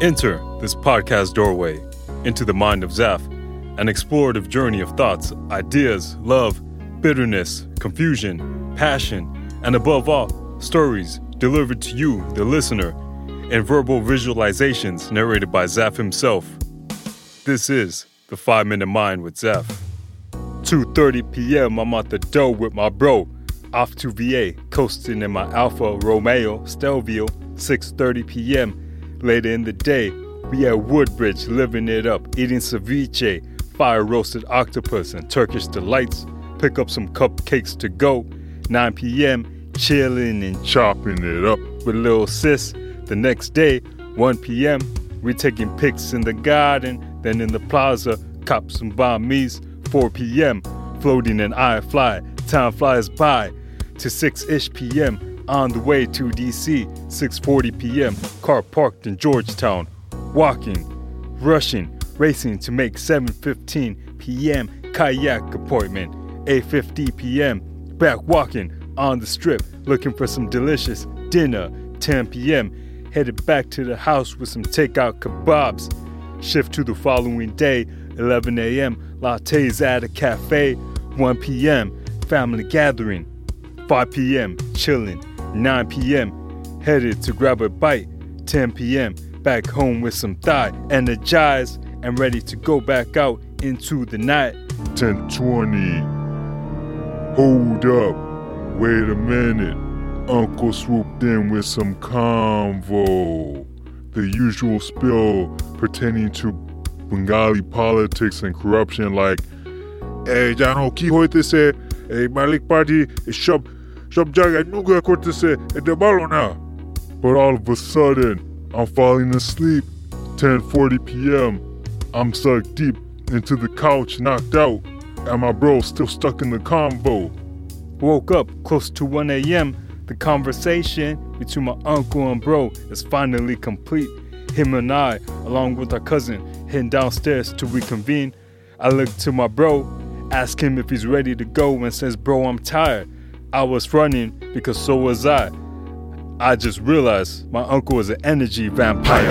Enter this podcast doorway into the mind of Zaf, an explorative journey of thoughts, ideas, love, bitterness, confusion, passion, and above all, stories delivered to you, the listener, in verbal visualizations narrated by Zaf himself. This is the 5 Minute Mind with Zaf. 2:30 p.m. I'm at the door with my bro, off to VA, coasting in my Alfa Romeo Stelvio. 6:30 p.m. Later in the day, we at Woodbridge living it up, eating ceviche, fire roasted octopus, and Turkish delights. Pick up some cupcakes to go. 9 p.m. Chilling and chopping it up with little sis. The next day, 1 p.m. We taking pics in the garden, then in the plaza, cop some bombies. 4 p.m. Floating and I fly, time flies by to 6-ish p.m. On the way to DC, 6:40 p.m. Car parked in Georgetown, walking, rushing, racing to make 7:15 p.m. kayak appointment. 8:50 p.m. Back walking on the strip, looking for some delicious dinner. 10 p.m. Headed back to the house with some takeout kebabs. Shift to the following day, 11 a.m. Lattes at a cafe. 1 p.m. Family gathering. 5 p.m. Chilling. 9 p.m. Headed to grab a bite, 10 p.m. Back home with some thigh, energized and ready to go back out into the night. 1020. Hold up. Wait a minute. Uncle swooped in with some convo. The usual spill pertaining to Bengali politics and corruption, like, Hey, John hoy this, eh, hey, Malik Party, shop. সব জায়গায় নুগা করতেছে এটা ভালো না But all of a sudden, I'm falling asleep. 10:40 p.m. I'm sucked deep into the couch, knocked out, and my bro still stuck in the convo. Woke up close to 1 a.m. The conversation between my uncle and bro is finally complete. Him and I, along with our cousin, heading downstairs to reconvene. I look to my bro, ask him if he's ready to go, and says, Bro, I'm tired. I was running because so was I. I just realized my uncle was an energy vampire.